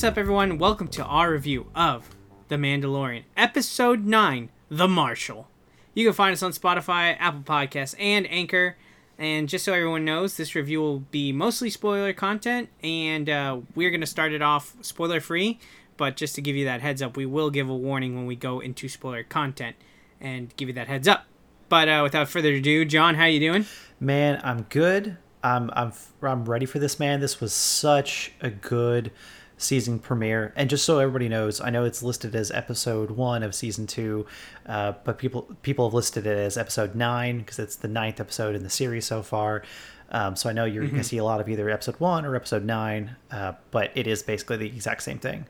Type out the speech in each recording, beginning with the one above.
What's up, everyone? Welcome to our review of The Mandalorian, Episode 9 The Marshal. You can find us on Spotify, Apple Podcasts, and Anchor. And just so everyone knows, this review will be mostly spoiler content, and uh, we're going to start it off spoiler free. But just to give you that heads up, we will give a warning when we go into spoiler content and give you that heads up. But uh, without further ado, John, how you doing? Man, I'm good. I'm I'm I'm ready for this, man. This was such a good season premiere. And just so everybody knows, I know it's listed as episode one of season two, uh, but people people have listed it as episode nine because it's the ninth episode in the series so far. Um, so I know you're mm-hmm. going to see a lot of either episode one or episode nine, uh, but it is basically the exact same thing.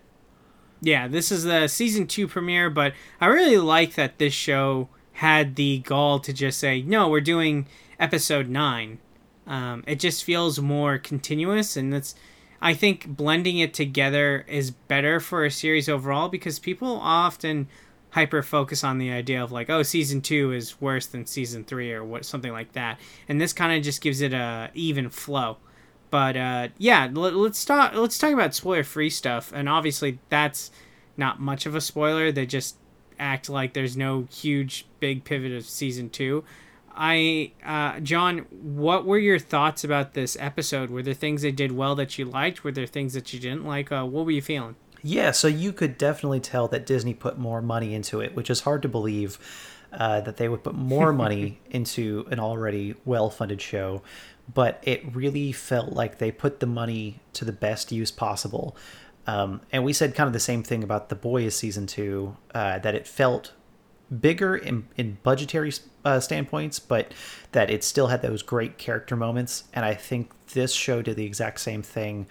Yeah, this is the season two premiere, but I really like that this show had the gall to just say, no, we're doing episode nine. Um, it just feels more continuous, and that's I think blending it together is better for a series overall because people often hyper focus on the idea of like oh season 2 is worse than season 3 or what something like that. And this kind of just gives it a even flow. But uh, yeah let, us talk let's talk about spoiler free stuff. And obviously that's not much of a spoiler. They just act like there's no huge big pivot of season 2 I, uh, John, what were your thoughts about this episode? Were there things they did well that you liked? Were there things that you didn't like? Uh, what were you feeling? Yeah, so you could definitely tell that Disney put more money into it, which is hard to believe uh, that they would put more money into an already well funded show. But it really felt like they put the money to the best use possible. Um, and we said kind of the same thing about The Boys season two, uh, that it felt bigger in, in budgetary uh, standpoints, but that it still had those great character moments. And I think this show did the exact same thing,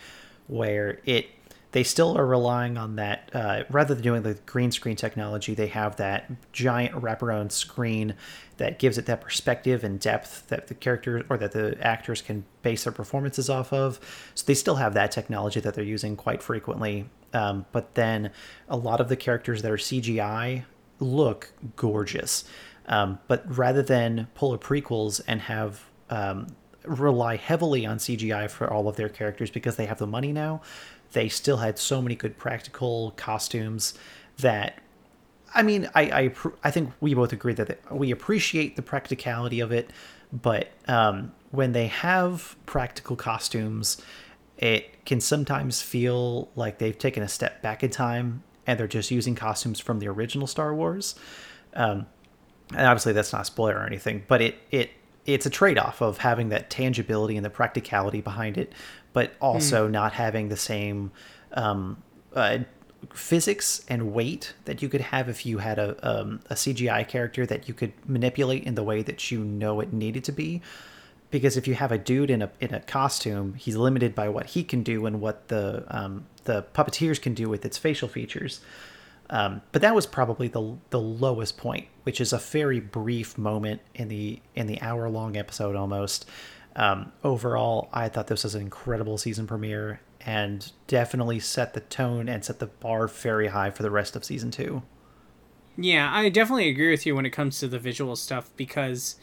where it they still are relying on that uh, rather than doing the green screen technology. They have that giant wraparound screen that gives it that perspective and depth that the characters or that the actors can base their performances off of. So they still have that technology that they're using quite frequently. Um, but then a lot of the characters that are CGI look gorgeous. Um, but rather than pull a prequels and have um, rely heavily on CGI for all of their characters because they have the money now, they still had so many good practical costumes that I mean, I I, I think we both agree that we appreciate the practicality of it, but um, when they have practical costumes, it can sometimes feel like they've taken a step back in time and they're just using costumes from the original Star Wars. Um, and obviously, that's not a spoiler or anything, but it it it's a trade off of having that tangibility and the practicality behind it, but also mm. not having the same um, uh, physics and weight that you could have if you had a, um, a CGI character that you could manipulate in the way that you know it needed to be. Because if you have a dude in a in a costume, he's limited by what he can do and what the um, the puppeteers can do with its facial features. Um, but that was probably the the lowest point, which is a very brief moment in the in the hour long episode almost. Um, overall, I thought this was an incredible season premiere and definitely set the tone and set the bar very high for the rest of season two. Yeah, I definitely agree with you when it comes to the visual stuff because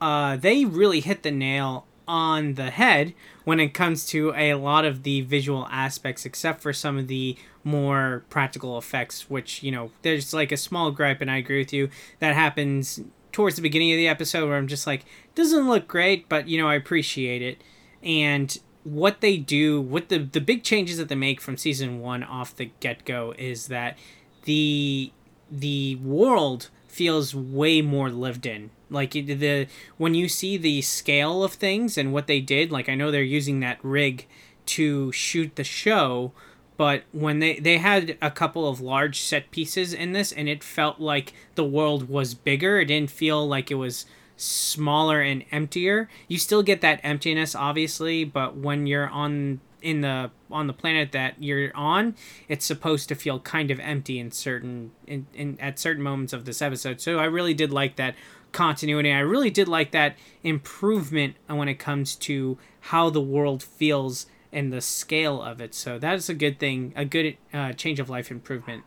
uh, they really hit the nail on the head when it comes to a lot of the visual aspects, except for some of the more practical effects, which, you know, there's like a small gripe, and I agree with you, that happens towards the beginning of the episode where I'm just like, doesn't look great, but, you know, I appreciate it. And what they do, what the, the big changes that they make from season one off the get go is that the the world feels way more lived in like the when you see the scale of things and what they did like i know they're using that rig to shoot the show but when they they had a couple of large set pieces in this and it felt like the world was bigger it didn't feel like it was smaller and emptier. You still get that emptiness obviously but when you're on in the on the planet that you're on it's supposed to feel kind of empty in certain in, in at certain moments of this episode. So i really did like that continuity. I really did like that improvement when it comes to how the world feels and the scale of it. So that is a good thing a good uh, change of life improvement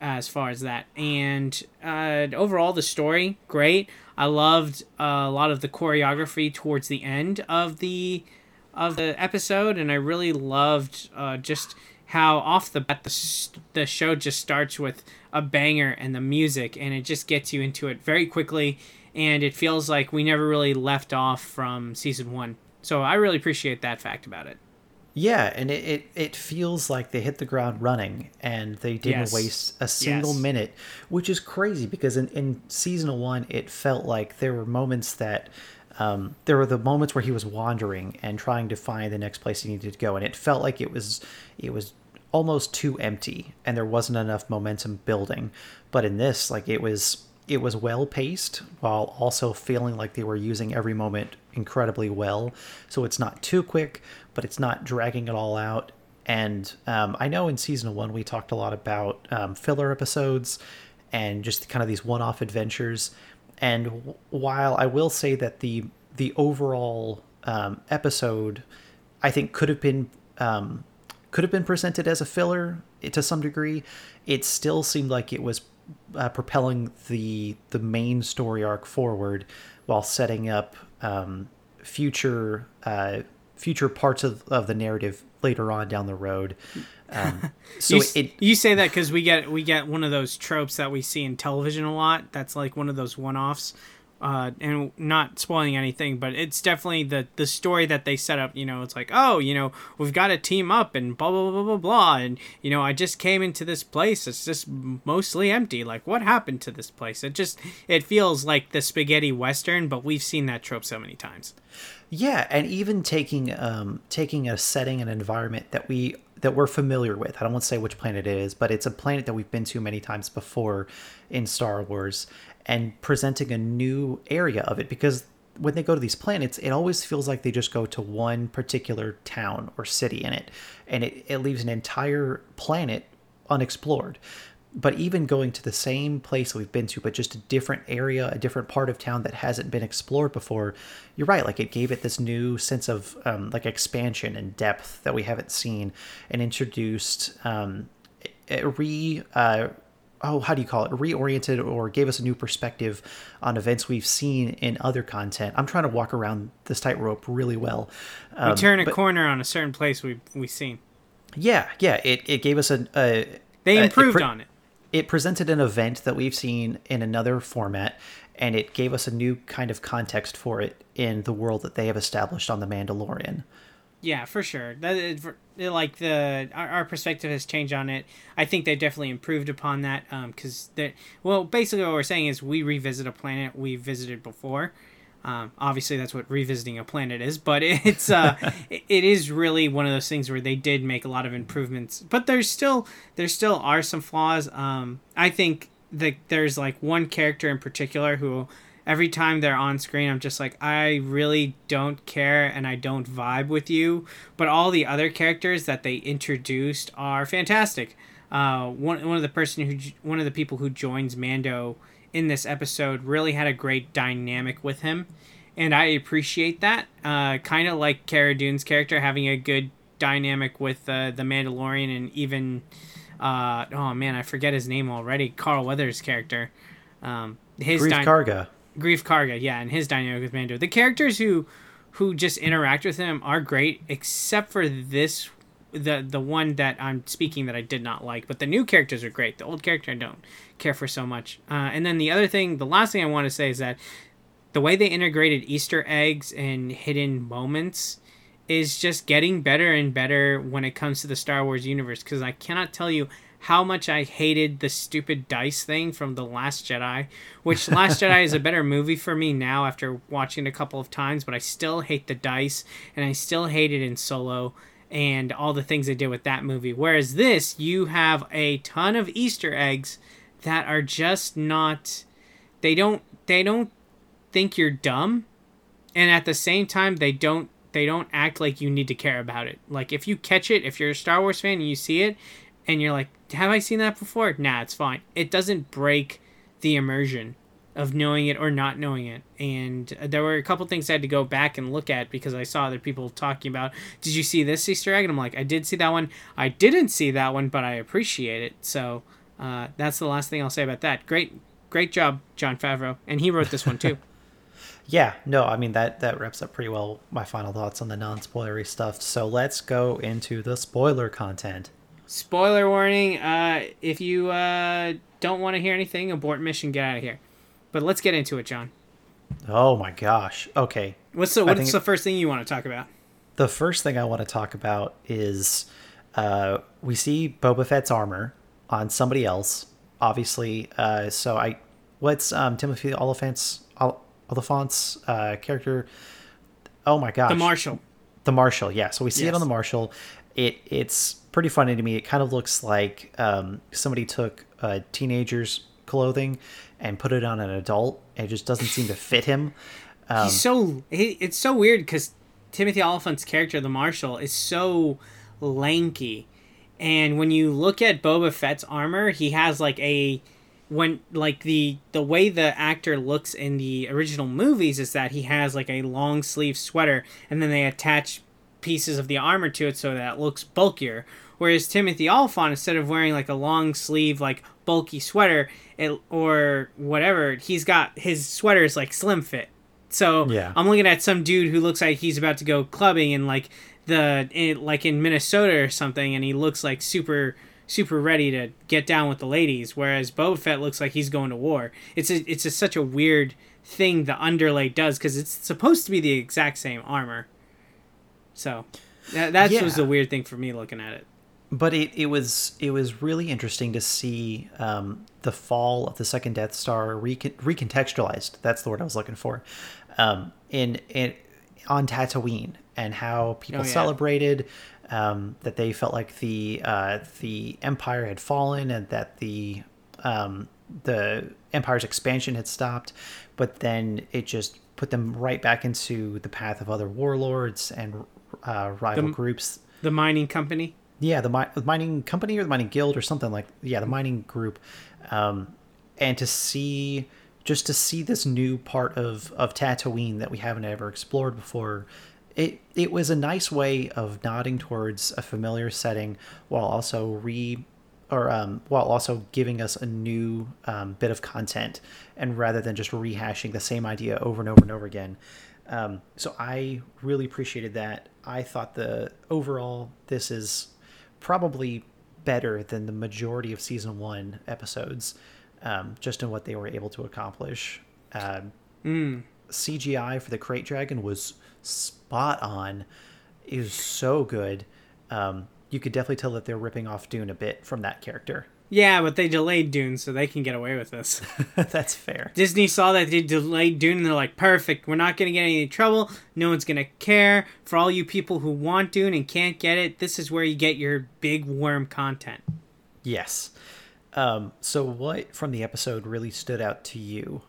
as far as that. And uh, overall the story great. I loved uh, a lot of the choreography towards the end of the of the episode, and I really loved uh, just how off the bat the, the show just starts with a banger and the music and it just gets you into it very quickly and it feels like we never really left off from season one so i really appreciate that fact about it yeah, and it, it, it feels like they hit the ground running and they didn't Yes. waste a single Yes. minute, which is crazy because in, in season one, it felt like there were moments that um, there were the moments where he was wandering and trying to find the next place he needed to go, and it felt like it was it was almost too empty and there wasn't enough momentum building. But in this, like it was it was well paced while also feeling like they were using every moment incredibly well. So it's not too quick, but it's not dragging it all out. And um, I know in season one we talked a lot about um, filler episodes and just kind of these one-off adventures. And while I will say that the the overall um, episode, I think could have been um, could have been presented as a filler to some degree. It still seemed like it was uh, propelling the the main story arc forward while setting up um, future uh, future parts of, of the narrative later on down the road. Um, so you, it you say that because we get we get one of those tropes that we see in television a lot. That's like one of those one-offs, uh, and not spoiling anything, but it's definitely the the story that they set up. You know, it's like, oh, you know, we've got to team up and blah blah blah blah blah, and you know, I just came into this place. It's just mostly empty. Like, what happened to this place? It just it feels like the spaghetti western, but we've seen that trope so many times. Yeah, and even taking um, taking a setting and environment that we that we're familiar with. I don't want to say which planet it is, but it's a planet that we've been to many times before in Star Wars, and presenting a new area of it because when they go to these planets, it always feels like they just go to one particular town or city in it, and it, it leaves an entire planet unexplored. But even going to the same place that we've been to, but just a different area, a different part of town that hasn't been explored before, you're right. Like it gave it this new sense of um, like expansion and depth that we haven't seen, and introduced um, a re. Uh, oh, how do you call it? Reoriented or gave us a new perspective on events we've seen in other content. I'm trying to walk around this tightrope really well. Um, We turn a but- corner on a certain place we we've seen. Yeah, yeah. It, it gave us a, a They improved pre- on it. It presented an event that we've seen in another format and it gave us a new kind of context for it in the world that they have established on the mandalorian Yeah, for sure. That like the our, our perspective has changed on it. I think they definitely improved upon that. Um, because that well, basically what we're saying is we revisit a planet we visited before. Um, obviously that's what revisiting a planet is, but it's uh, it, is really one of those things where they did make a lot of improvements, but there's still there still are some flaws. Um, I think that there's like one character in particular who every time they're on screen i'm just like i really don't care and i don't vibe with you but all the other characters that they introduced are fantastic uh, one, one of the person who one of the people who joins mando in this episode really had a great dynamic with him and i appreciate that. Uh, kind of like Cara Dune's character having a good dynamic with uh, the mandalorian and even uh, oh man i forget his name already carl weathers character. Um, his Greef dy- karga. Greef Karga, yeah, and his dynamic with Mando. The characters who who just interact with him are great, except for this the the one that I'm speaking that I did not like. But the new characters are great. The old character I don't care for so much. Uh, and then the other thing, the last thing I want to say is that the way they integrated Easter eggs and hidden moments is just getting better and better when it comes to the Star Wars universe. Because I cannot tell you how much I hated the stupid dice thing from The Last Jedi, which Last Jedi is a better movie for me now after watching it a couple of times, but I still hate the dice and I still hate it in Solo and all the things they did with that movie. Whereas this, you have a ton of Easter eggs that are just not they don't they don't think you're dumb and at the same time they don't they don't act like you need to care about it. Like if you catch it, if you're a Star Wars fan and you see it and you're like, "Have I seen that before?" Nah, it's fine. It doesn't break the immersion of knowing it or not knowing it. And there were a couple things I had to go back and look at because I saw other people talking about, "Did you see this Easter egg?" And I'm like, "I did see that one. I didn't see that one, but I appreciate it." So, uh, that's the last thing I'll say about that. Great great job, Jon Favreau. And he wrote this one too. yeah no i mean that that wraps up pretty well my final thoughts on the non-spoilery stuff so let's go into the spoiler content spoiler warning. Uh, if you uh, don't want to hear anything, abort mission, get out of here. But let's get into it, John. Oh my gosh. Okay. What's the what's the first thing you want to talk about? The first thing I want to talk about is uh, we see Boba Fett's armor on somebody else, obviously. Uh, so I, what's um, Timothy Olyphant's Olyphant's uh, character? Oh my gosh, the Marshal. The Marshal, yeah. So we see Yes. it on the Marshal. It it's pretty funny to me. It kind of looks like um, somebody took a teenager's clothing and put it on an adult. It just doesn't seem to fit him. Um, He's so he, it's so weird because Timothy Olyphant's character, the Marshal, is so lanky, and when you look at Boba Fett's armor, he has like a when like the the way the actor looks in the original movies is that he has like a long sleeve sweater, and then they attach pieces of the armor to it so that it looks bulkier. Whereas Timothy Olyphant, instead of wearing like a long sleeve, like bulky sweater, it, or whatever, he's got his sweater is like slim fit. So Yeah. I'm looking at some dude who looks like he's about to go clubbing in like the in, like in Minnesota or something, and he looks like super super ready to get down with the ladies. Whereas Boba Fett looks like he's going to war. It's a, it's a, such a weird thing the underlay does because it's supposed to be the exact same armor. So that that Yeah. was the weird thing for me looking at it. But it, it was it was really interesting to see um, the fall of the second Death Star recon- recontextualized. That's the word I was looking for. Um, in in on Tatooine and how people Oh, yeah. celebrated um, that they felt like the uh, the Empire had fallen and that the um, the Empire's expansion had stopped, but then it just put them right back into the path of other warlords and uh, rival The- groups The mining company. Yeah, the, mi- the mining company or the mining guild or something like yeah, the mining group, um, and to see just to see this new part of of Tatooine that we haven't ever explored before, it it was a nice way of nodding towards a familiar setting while also re or um, while also giving us a new um, bit of content and rather than just rehashing the same idea over and over and over again. Um, so I really appreciated that. I thought the overall this is probably better than the majority of season one episodes, um, just in what they were able to accomplish. Um, CGI for the krayt dragon was spot on. It was so good. Um, you could definitely tell that they're ripping off Dune a bit from that character. Yeah, but they delayed Dune, so they can get away with this. That's fair. Disney saw that they delayed Dune, and they're like, "Perfect, we're not gonna get any trouble. No one's gonna care. For all you people who want Dune and can't get it, this is where you get your big worm content." Yes. Um, so, what from the episode really stood out to you?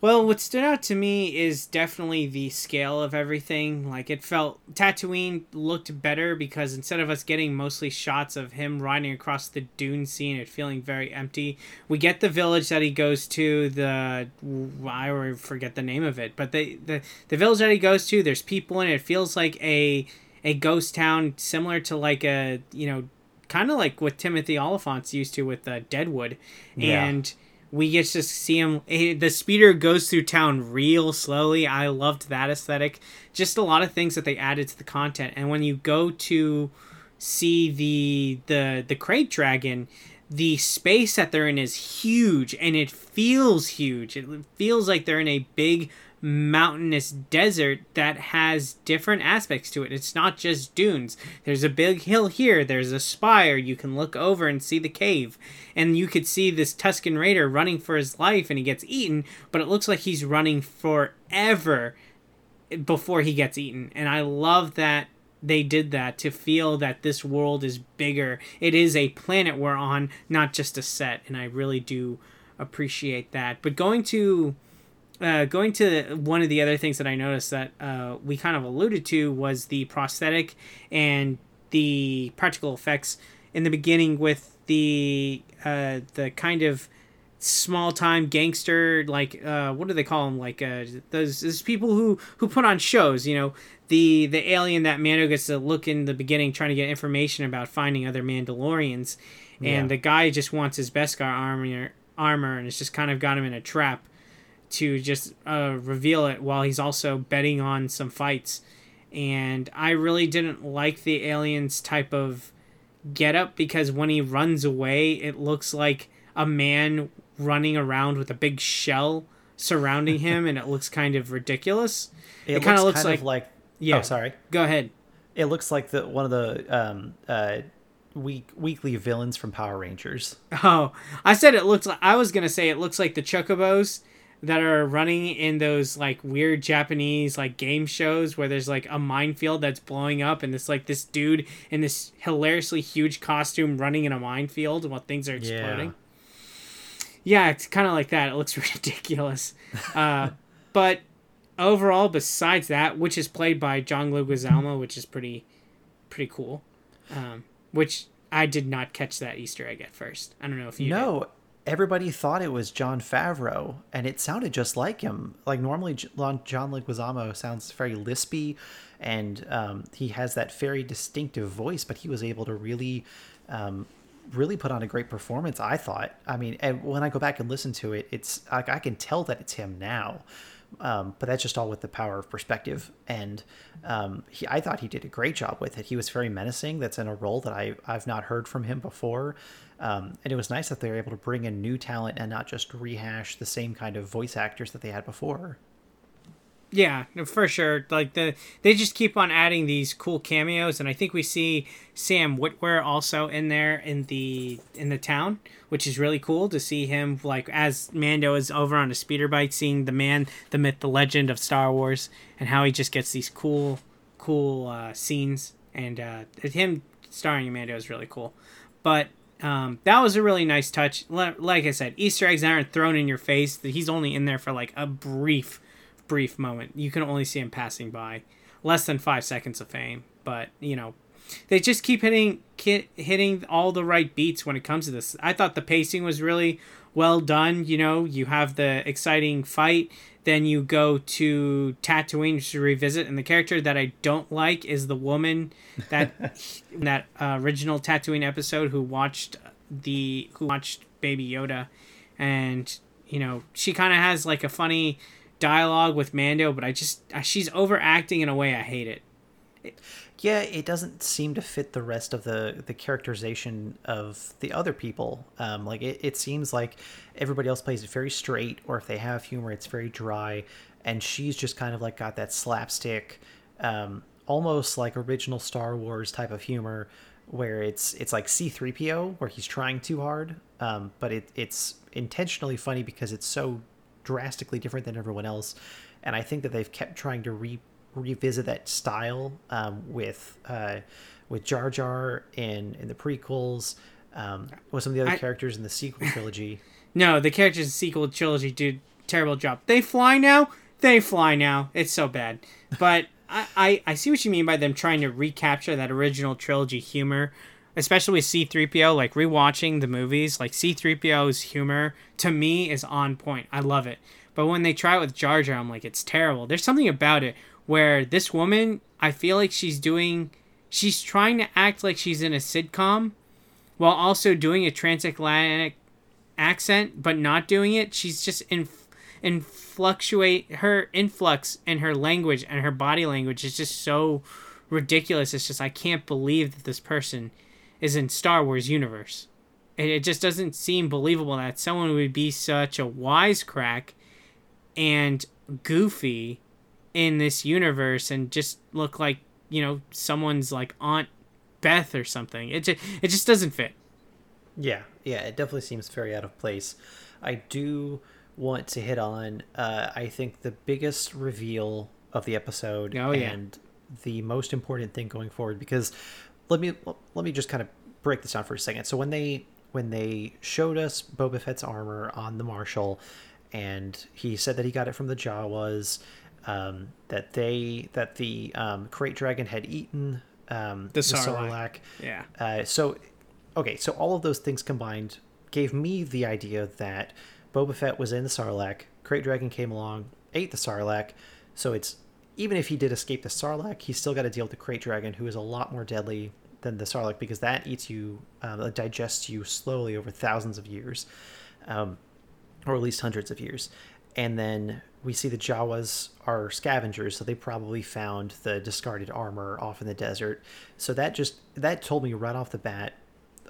Well, what stood out to me is definitely the scale of everything. Like it felt Tatooine looked better because instead of us getting mostly shots of him riding across the dune scene, it feeling very empty. We get the village that he goes to. The I forget the name of it, but the the the village that he goes to. There's people in it. It feels like a a ghost town, similar to like a you know, kind of like what Timothy Olyphant's used to with uh, Deadwood, Yeah. and we get to see him the speeder goes through town real slowly. I loved that aesthetic. Just a lot of things that they added to the content. And when you go to see the the the krayt dragon the space that they're in is huge and it feels huge. It feels like they're in a big mountainous desert that has different aspects to it it's not just dunes there's a big hill here there's a spire you can look over and see the cave and you could see this Tusken raider running for his life and he gets eaten but it looks like he's running forever before he gets eaten. And I love that they did that to feel that this world is bigger. It is a planet we're on, not just a set. And I really do appreciate that. But going to uh, going to one of the other things that I noticed that uh, we kind of alluded to was the prosthetic and the practical effects in the beginning with the uh, the kind of small time gangster like uh what do they call them like uh those those people who who put on shows you know the the alien that Mando gets to look in the beginning trying to get information about finding other Mandalorians. And Yeah. the guy just wants his Beskar armor armor and it's just kind of got him in a trap to just uh reveal it while he's also betting on some fights and I really didn't like the aliens type of getup because when he runs away, it looks like a man running around with a big shell surrounding him, and it looks kind of ridiculous. It, It kinda looks looks kind like- of like Yeah. Oh, sorry. Go ahead. It looks like the one of the um, uh, week weekly villains from Power Rangers. Oh, I said it looks like I was gonna say it looks like the chocobos that are running in those like weird Japanese like game shows where there's like a minefield that's blowing up and it's like this dude in this hilariously huge costume running in a minefield while things are exploding. Yeah, it's kind of like that. It looks ridiculous. Uh, but overall, besides that, which is played by John Leguizamo, which is pretty, pretty cool. Um, which I did not catch that Easter egg at first. I don't know if you. did. Everybody thought it was Jon Favreau, and it sounded just like him. Like normally, John Leguizamo sounds very lispy, and um, he has that very distinctive voice. But he was able to really, um, really put on a great performance. I thought. I mean, and when I go back and listen to it, it's like I can tell that it's him now. Um, but that's just all with the power of perspective. And um, he, I thought he did a great job with it. He was very menacing. That's in a role that I, I've not heard from him before. Um, and it was nice that they were able to bring in new talent and not just rehash the same kind of voice actors that they had before. Yeah, for sure. Like the they just keep on adding these cool cameos, and I think we see Sam Witwer also in there in the in the town, which is really cool to see him like as Mando is over on a speeder bike, seeing the man, the myth, the legend of Star Wars, and how he just gets these cool, cool uh, scenes, and uh, him starring in Mando is really cool. But um, that was a really nice touch. Like I said, Easter eggs aren't thrown in your face. He's only in there for like a brief brief moment. You can only see him passing by, less than five seconds of fame. But you know, they just keep hitting hitting all the right beats when it comes to this. I thought the pacing was really well done. You know, you have the exciting fight, then you go to Tatooine to revisit, and the character that I don't like is the woman that in that uh, original Tatooine episode who watched the who watched Baby Yoda, and you know she kind of has like a funny dialogue with Mando, but I just she's overacting in a way I hate it. Yeah, it doesn't seem to fit the rest of the the characterization of the other people. Um, like it, it seems like everybody else plays it very straight, or if they have humor, it's very dry, and she's just kind of like got that slapstick, um, almost like original Star Wars type of humor, where it's it's like C three PO, where he's trying too hard, um, but it it's intentionally funny because it's so drastically different than everyone else, and I think that they've kept trying to re revisit that style um, with uh, with Jar Jar in in the prequels, um, with some of the other I- characters in the sequel trilogy. No, the characters in sequel trilogy do terrible job. They fly now. They fly now. It's so bad. But I, I, I see what you mean by them trying to recapture that original trilogy humor, especially with C3PO. Like rewatching the movies, like C3PO's humor to me is on point. I love it. But when they try it with Jar Jar, I'm like, it's terrible. There's something about it where this woman, I feel like she's doing, she's trying to act like she's in a sitcom while also doing a transatlantic accent but not doing it she's just in in fluctuate her influx and her language and her body language is just so ridiculous it's just i can't believe that this person is in star wars universe it, it just doesn't seem believable that someone would be such a wisecrack and goofy in this universe and just look like you know someone's like aunt beth or something it just, it just doesn't fit Yeah, yeah, it definitely seems very out of place. I do want to hit on, uh, I think, the biggest reveal of the episode Oh, yeah. and the most important thing going forward. Because let me let me just kind of break this down for a second. So when they when they showed us Boba Fett's armor on the Marshal, and he said that he got it from the Jawas, um, that they that the um, Krayt Dragon had eaten um, The Sarlacc. yeah uh, so, okay, so all of those things combined gave me the idea that Boba Fett was in the Sarlacc. Krayt Dragon came along, ate the Sarlacc. So it's even if he did escape the Sarlacc, he's still got to deal with the Krayt Dragon, who is a lot more deadly than the Sarlacc because that eats you, uh, digests you slowly over thousands of years, um, or at least hundreds of years. and then we see the Jawas are scavengers, so they probably found the discarded armor off in the desert. So that just that told me right off the bat,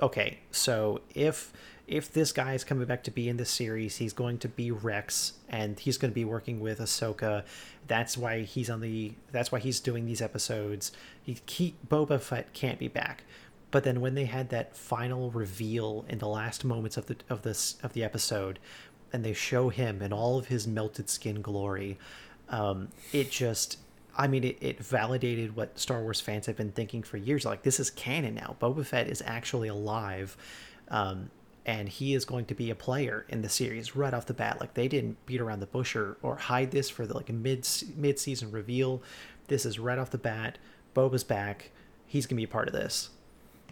okay, so if if this guy is coming back to be in this series, he's going to be Rex, and he's going to be working with Ahsoka. That's why he's on the. That's why he's doing these episodes. He, Boba Fett can't be back. But then when they had that final reveal in the last moments of the of this of the episode, and they show him in all of his melted skin glory, um, it just I mean, it, it validated what Star Wars fans have been thinking for years. Like, this is canon now. Boba Fett is actually alive. Um, and he is going to be a player in the series right off the bat. Like, they didn't beat around the bush or, or hide this for the, like mid mid season reveal. This is right off the bat. Boba's back. He's going to be a part of this.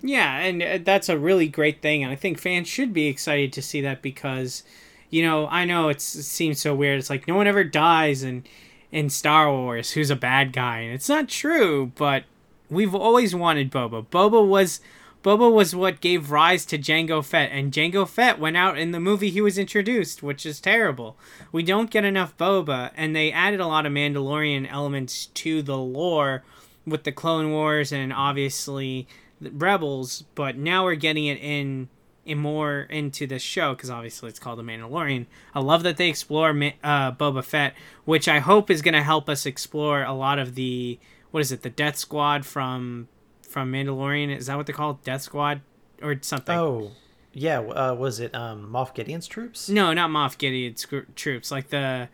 Yeah, and uh, that's a really great thing. And I think fans should be excited to see that because, you know, I know it seems so weird. It's like no one ever dies and in Star Wars who's a bad guy, and it's not true. But we've always wanted Boba. Boba was Boba was what gave rise to Jango Fett, and Jango Fett went out in the movie he was introduced, which is terrible. We don't get enough Boba, and they added a lot of Mandalorian elements to the lore with the Clone Wars and obviously Rebels, but now we're getting it in in more into the show because obviously it's called The Mandalorian. I love that they explore uh, Boba Fett, which I hope is going to help us explore a lot of the what is it, the Death Squad from from Mandalorian? Is that what they call it? Death Squad or something? Oh, yeah. Uh, was it um, Moff Gideon's troops? No, not Moff Gideon's gr- troops. Like the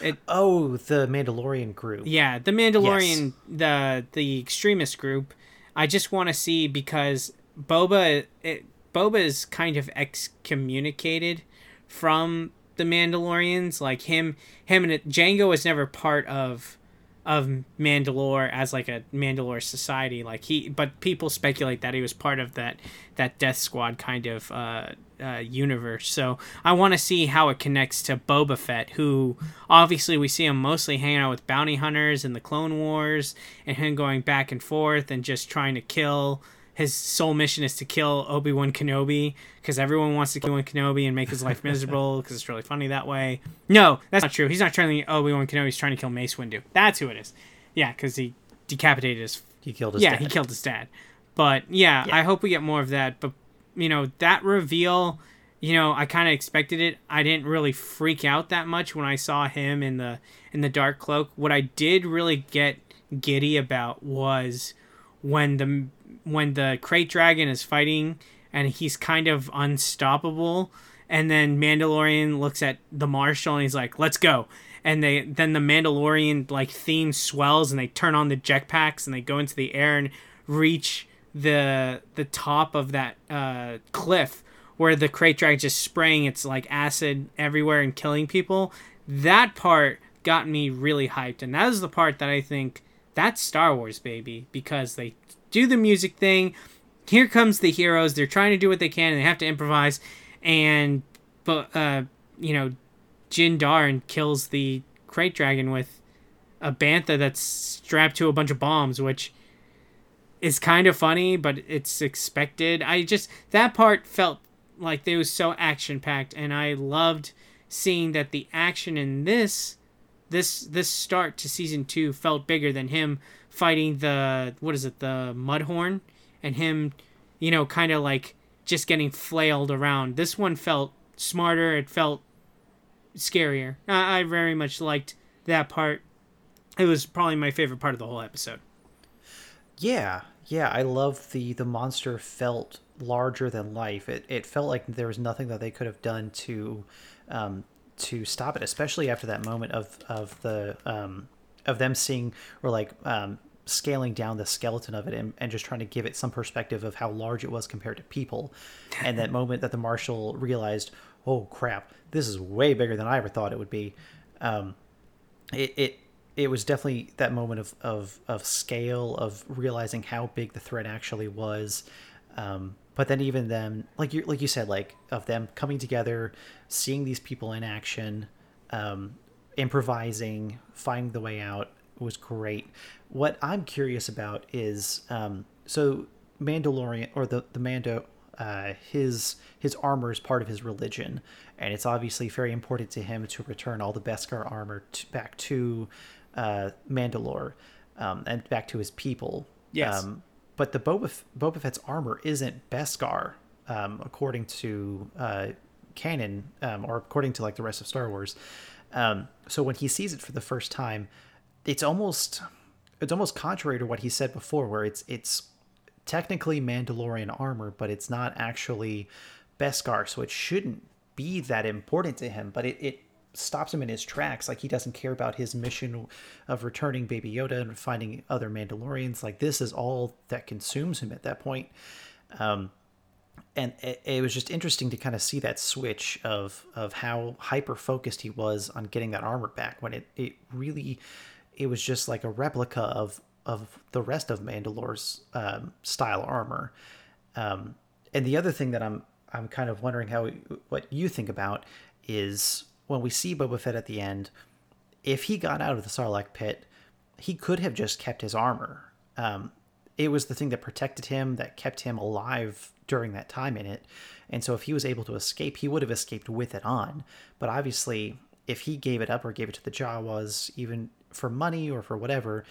it, oh, the Mandalorian group. Yeah, the Mandalorian, yes. the the extremist group. I just want to see because Boba it, Boba is kind of excommunicated from the Mandalorians. Like him, him and Jango was never part of of Mandalore as like a Mandalore society. Like he, but people speculate that he was part of that that Death Squad kind of uh, uh, universe. So I want to see how it connects to Boba Fett, who obviously we see him mostly hanging out with bounty hunters in the Clone Wars, and him going back and forth and just trying to kill his sole mission is to kill Obi Wan Kenobi because everyone wants to kill Obi Wan Kenobi and make his life miserable because it's really funny that way. No, that's not true. He's not trying to kill Obi Wan Kenobi. He's trying to kill Mace Windu. That's who it is. Yeah, because he decapitated his. He killed his. Yeah, dad. he killed his dad. But yeah, yeah, I hope we get more of that. But you know that reveal. You know, I kind of expected it. I didn't really freak out that much when I saw him in the in the dark cloak. What I did really get giddy about was when the when the krayt dragon is fighting and he's kind of unstoppable and then Mandalorian looks at the Marshal and he's like, "Let's go." And they then the Mandalorian like theme swells and they turn on the jetpacks and they go into the air and reach the the top of that uh, cliff where the krayt dragon just spraying its like acid everywhere and killing people. That part got me really hyped, and that is the part that I think that's Star Wars, baby, because they do the music thing. Here comes the heroes. They're trying to do what they can, and they have to improvise. And but uh, you know, Din Djarin kills the krayt dragon with a bantha that's strapped to a bunch of bombs, which is kind of funny, but it's expected. I just that part felt like it was so action packed, and I loved seeing that the action in this this this start to season two felt bigger than him fighting the what is it the mudhorn? And him you know kind of like just getting flailed around. This one felt smarter it felt scarier. I, I very much liked that part. It was probably my favorite part of the whole episode. Yeah yeah i love the the monster felt larger than life. It, it felt like there was nothing that they could have done to um, to stop it, especially after that moment of of the um, of them seeing or like um, scaling down the skeleton of it and, and just trying to give it some perspective of how large it was compared to people. And that moment that the marshal realized, oh crap, this is way bigger than I ever thought it would be. Um, it, it it was definitely that moment of, of, of scale of realizing how big the threat actually was. Um, but then even them like you like you said like of them coming together seeing these people in action um, improvising finding the way out was great what i'm curious about is um, so mandalorian or the the mando uh, his his armor is part of his religion, and it's obviously very important to him to return all the Beskar armor to, back to uh, Mandalore um, and back to his people. Yes. Um, but the Boba, F- Boba Fett's armor isn't Beskar, um, according to uh, canon, um, or according to like the rest of Star Wars. Um, so when he sees it for the first time, it's almost it's almost contrary to what he said before, where it's it's technically Mandalorian armor, but it's not actually Beskar, so it shouldn't be that important to him. But it, it stops him in his tracks. Like he doesn't care about his mission of returning Baby Yoda and finding other Mandalorians. Like this is all that consumes him at that point. Um, and it, it, was just interesting to kind of see that switch of of how hyper focused he was on getting that armor back when it it really it was just like a replica of of the rest of Mandalore's um, style armor. Um, and the other thing that I'm I'm kind of wondering how what you think about is when we see Boba Fett at the end, if he got out of the Sarlacc pit, he could have just kept his armor. Um, it was the thing that protected him, that kept him alive during that time in it. And so if he was able to escape, he would have escaped with it on. But obviously, if he gave it up or gave it to the Jawas, even for money or for whatever,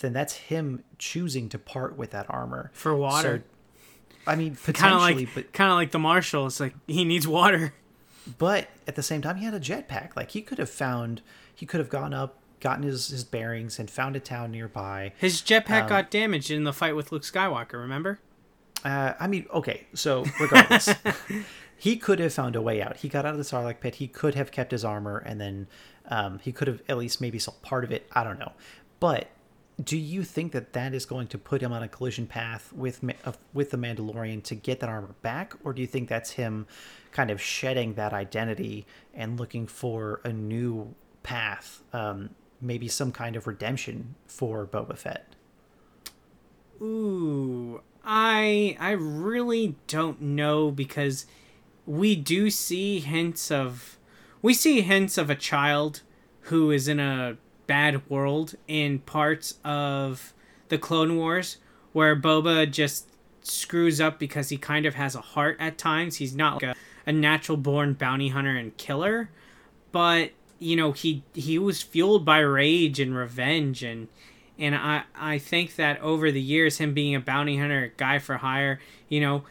then that's him choosing to part with that armor for water. So, I mean, potentially, like, but kind of like the marshal. It's like he needs water. But at the same time, he had a jetpack. Like he could have found, he could have gone up, gotten his, his bearings, and found a town nearby. His jetpack um, got damaged in the fight with Luke Skywalker. Remember? Uh, I mean, okay. So regardless, he could have found a way out. He got out of the Sarlacc pit. He could have kept his armor, and then um, he could have at least maybe sold part of it. I don't know, but do you think that that is going to put him on a collision path with uh, with the Mandalorian to get that armor back, or do you think that's him kind of shedding that identity and looking for a new path, um, maybe some kind of redemption for Boba Fett? Ooh, I I really don't know because we do see hints of we see hints of a child who is in a bad world in parts of the Clone Wars where Boba just screws up because he kind of has a heart at times. He's not like a, a natural born bounty hunter and killer, but you know, he he was fueled by rage and revenge and and I I think that over the years him being a bounty hunter, a guy for hire, you know,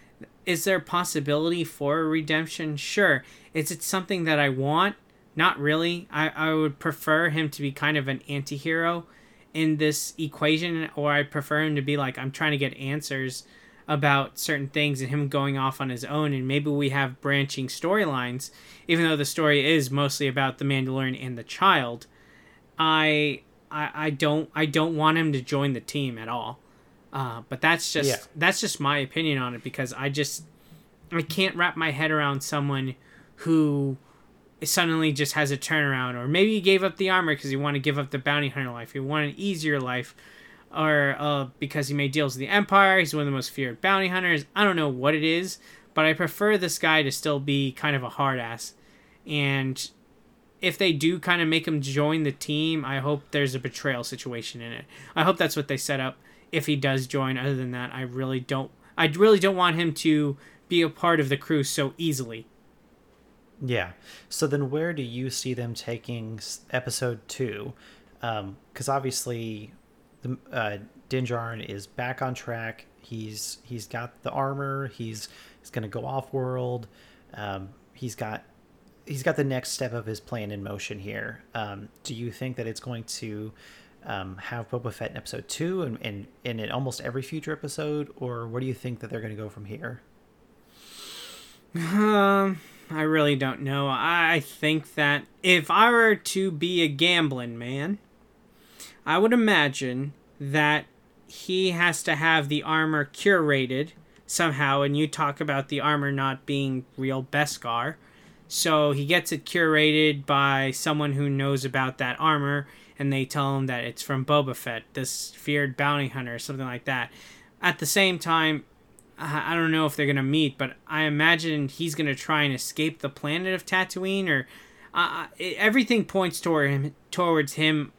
is there a possibility for a redemption? Sure. Is it something that I want? Not really. I, I would prefer him to be kind of an anti hero in this equation, or I prefer him to be like, I'm trying to get answers about certain things and him going off on his own, and maybe we have branching storylines, even though the story is mostly about the Mandalorian and the child. I I, I don't I don't want him to join the team at all. Uh, but that's just yeah. that's just my opinion on it because I just I can't wrap my head around someone who suddenly just has a turnaround, or maybe he gave up the armor because he wanted to give up the bounty hunter life. He wanted an easier life, or uh, because he made deals with the Empire. He's one of the most feared bounty hunters. I don't know what it is, but I prefer this guy to still be kind of a hard ass. And if they do kind of make him join the team, I hope there's a betrayal situation in it. I hope that's what they set up. If he does join, other than that, I really don't. I really don't want him to be a part of the crew so easily. Yeah. So then, where do you see them taking episode two? Because um, obviously, the uh, Din Djarin is back on track. He's he's got the armor. He's he's gonna go off world. Um, he's got he's got the next step of his plan in motion here. Um, do you think that it's going to um, have Boba Fett in episode two and, and, and in almost every future episode, or what do you think that they're going to go from here? Um, I really don't know. I think that if I were to be a gambling man, I would imagine that he has to have the armor curated somehow, and you talk about the armor not being real Beskar. So he gets it curated by someone who knows about that armor, and they tell him that it's from Boba Fett, this feared bounty hunter, or something like that. At the same time, I don't know if they're gonna meet, but I imagine he's gonna try and escape the planet of Tatooine, or uh, everything points toward him towards him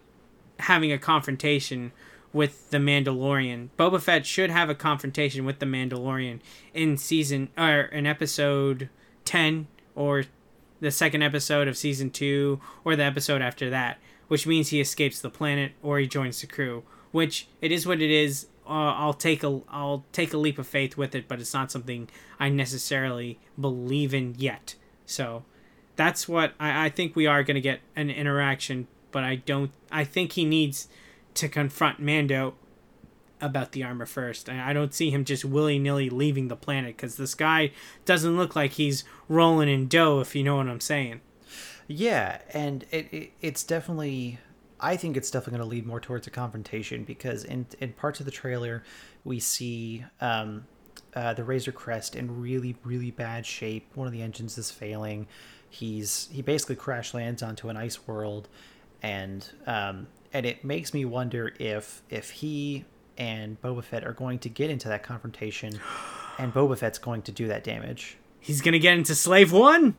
having a confrontation with the Mandalorian. Boba Fett should have a confrontation with the Mandalorian in season or in episode 10 or the second episode of season 2 or the episode after that, which means he escapes the planet or he joins the crew, which it is what it is. Uh, I'll take a I'll take a leap of faith with it, but it's not something I necessarily believe in yet. So that's what I, I think we are going to get an interaction, but I don't. I think he needs to confront Mando about the armor first. I don't see him just willy nilly leaving the planet because this guy doesn't look like he's rolling in dough, if you know what I'm saying. Yeah, and it, it it's definitely. I think it's definitely going to lead more towards a confrontation because in in parts of the trailer we see um, uh, the Razor Crest in really really bad shape. One of the engines is failing. He's he basically crash lands onto an ice world, and um, and it makes me wonder if if he and Boba Fett are going to get into that confrontation, and Boba Fett's going to do that damage. He's gonna get into Slave One.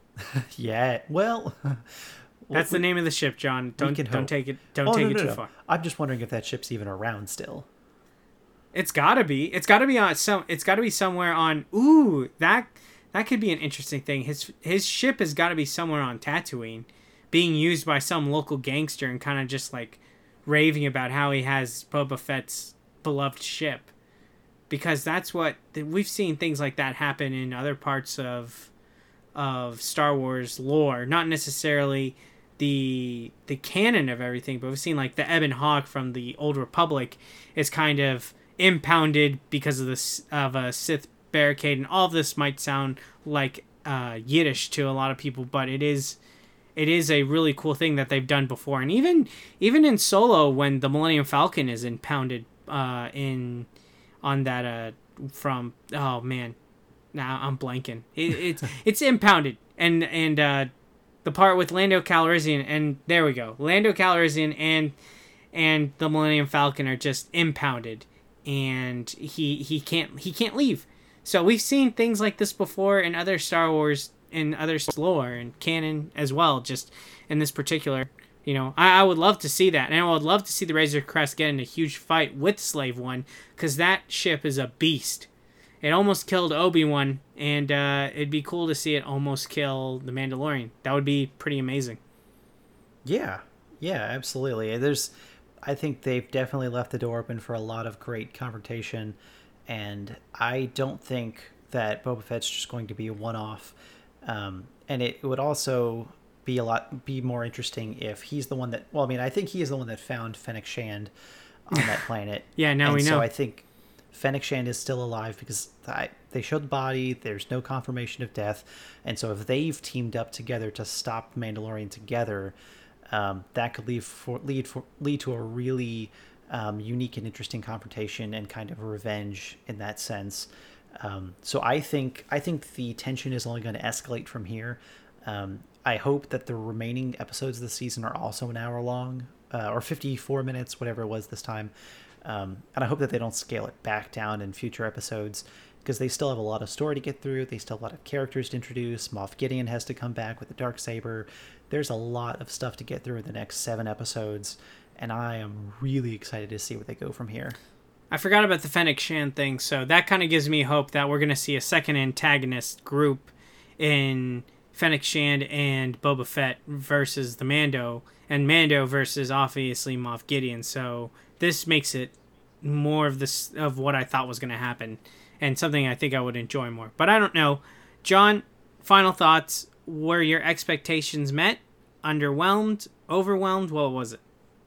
yeah, well, that's we, the name of the ship, John. Don't don't take it. Don't oh, take no, no, it too no. far. I'm just wondering if that ship's even around still. It's gotta be. It's gotta be on some. It's gotta be somewhere on. Ooh, that that could be an interesting thing. His his ship has got to be somewhere on Tatooine being used by some local gangster and kind of just like raving about how he has Boba Fett's beloved ship. Because that's what we've seen things like that happen in other parts of of Star Wars lore, not necessarily the the canon of everything, but we've seen like the Ebon Hawk from the Old Republic is kind of impounded because of this of a Sith barricade, and all this might sound like uh, Yiddish to a lot of people, but it is it is a really cool thing that they've done before. And even even in Solo, when the Millennium Falcon is impounded uh, in on that uh, from oh man, now I'm blanking. It, it's it's impounded and and uh, the part with Lando Calrissian and there we go, Lando Calrissian and and the Millennium Falcon are just impounded and he he can't he can't leave. So we've seen things like this before in other Star Wars in other lore and canon as well. Just in this particular, you know, I, I would love to see that, and I would love to see the Razor Crest get in a huge fight with Slave One because that ship is a beast. It almost killed Obi Wan, and uh, it'd be cool to see it almost kill the Mandalorian. That would be pretty amazing. Yeah, yeah, absolutely. There's, I think they've definitely left the door open for a lot of great confrontation, and I don't think that Boba Fett's just going to be a one-off. Um, and it would also be a lot be more interesting if he's the one that well i mean i think he is the one that found fennec shand on that planet. Yeah now and we know. So i think fennec shand is still alive because they showed the body there's no confirmation of death. And so if they've teamed up together to stop mandalorian together um, that could lead for lead for lead to a really um, unique and interesting confrontation and kind of revenge in that sense um, so I think I think the tension is only going to escalate from here. Um, I hope that the remaining episodes of the season are also an hour long uh, or 54 minutes, whatever it was this time. Um, and I hope that they don't scale it back down in future episodes because they still have a lot of story to get through. They still have a lot of characters to introduce. Moff Gideon has to come back with the dark saber. There's a lot of stuff to get through in the next seven episodes, and I am really excited to see where they go from here. I forgot about the Fennec Shand thing, so that kind of gives me hope that we're going to see a second antagonist group in Fennec Shand and Boba Fett versus the Mando, and Mando versus obviously Moff Gideon. So this makes it more of this of what I thought was going to happen, and something I think I would enjoy more. But I don't know, John. Final thoughts: Were your expectations met? Underwhelmed? Overwhelmed? What was it?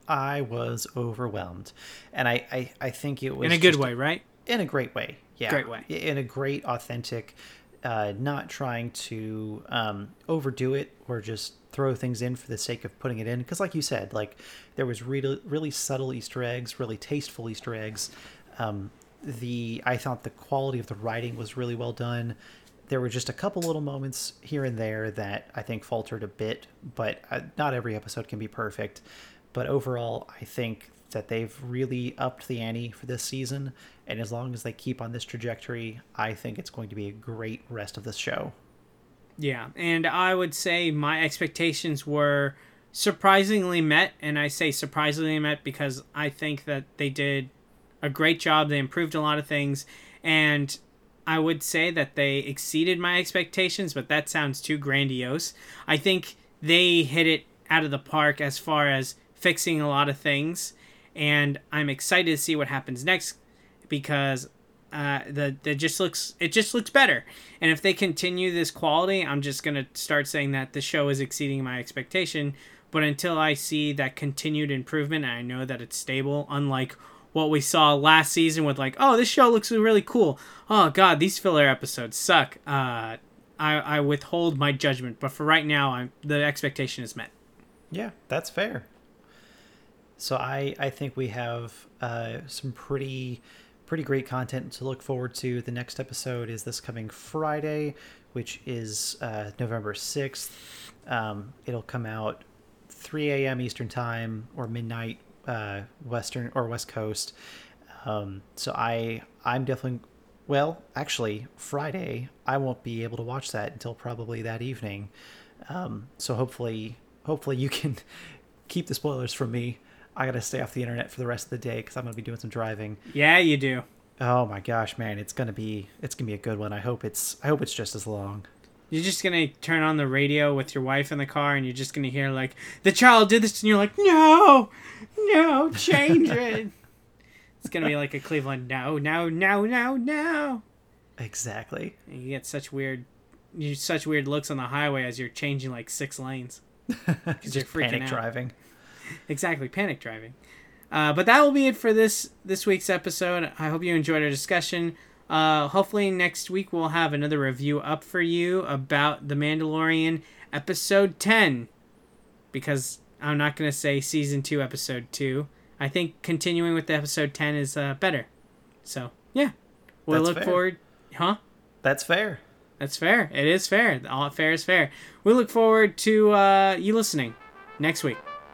I was overwhelmed, and I I, I think it was in a good way, right? In a great way, yeah, great way, in a great, authentic, uh, not trying to um, overdo it or just throw things in for the sake of putting it in. Because, like you said, like there was really really subtle Easter eggs, really tasteful Easter eggs. Um, the I thought the quality of the writing was really well done. There were just a couple little moments here and there that I think faltered a bit, but uh, not every episode can be perfect. But overall, I think that they've really upped the ante for this season. And as long as they keep on this trajectory, I think it's going to be a great rest of the show. Yeah. And I would say my expectations were surprisingly met, and I say surprisingly met because I think that they did a great job. They improved a lot of things, and I would say that they exceeded my expectations, but that sounds too grandiose. I think they hit it out of the park as far as fixing a lot of things, and I'm excited to see what happens next because uh, the just looks it just looks better. And if they continue this quality, I'm just gonna start saying that the show is exceeding my expectation. But until I see that continued improvement, and I know that it's stable, unlike what we saw last season with like, oh, this show looks really cool. Oh God, these filler episodes suck. Uh, I I withhold my judgment. But for right now, I'm the expectation is met. Yeah, that's fair. So I I think we have uh, some pretty pretty great content to look forward to. The next episode is this coming Friday, which is uh, November sixth. Um, it'll come out 3 a.m. Eastern time or midnight uh, Western or West Coast. Um, so I I'm definitely well actually Friday I won't be able to watch that until probably that evening. Um, so hopefully hopefully you can keep the spoilers from me. I gotta stay off the internet for the rest of the day because I'm gonna be doing some driving. Yeah, you do. Oh my gosh, man, it's gonna be it's gonna be a good one. I hope it's I hope it's just as long. You're just gonna turn on the radio with your wife in the car, and you're just gonna hear like the child did this, and you're like, no, no, change it. it's gonna be like a Cleveland, no, no, no, no, no. Exactly. And you get such weird, you such weird looks on the highway as you're changing like six lanes because you're freaking panic out. driving. Exactly, panic driving. Uh, but that will be it for this this week's episode. I hope you enjoyed our discussion. Uh, hopefully next week we'll have another review up for you about The Mandalorian episode 10 because I'm not going to say season 2 episode 2. I think continuing with episode 10 is uh, better. So, yeah. We'll That's look fair. forward Huh? That's fair. That's fair. It is fair. All fair is fair. We look forward to uh, you listening next week.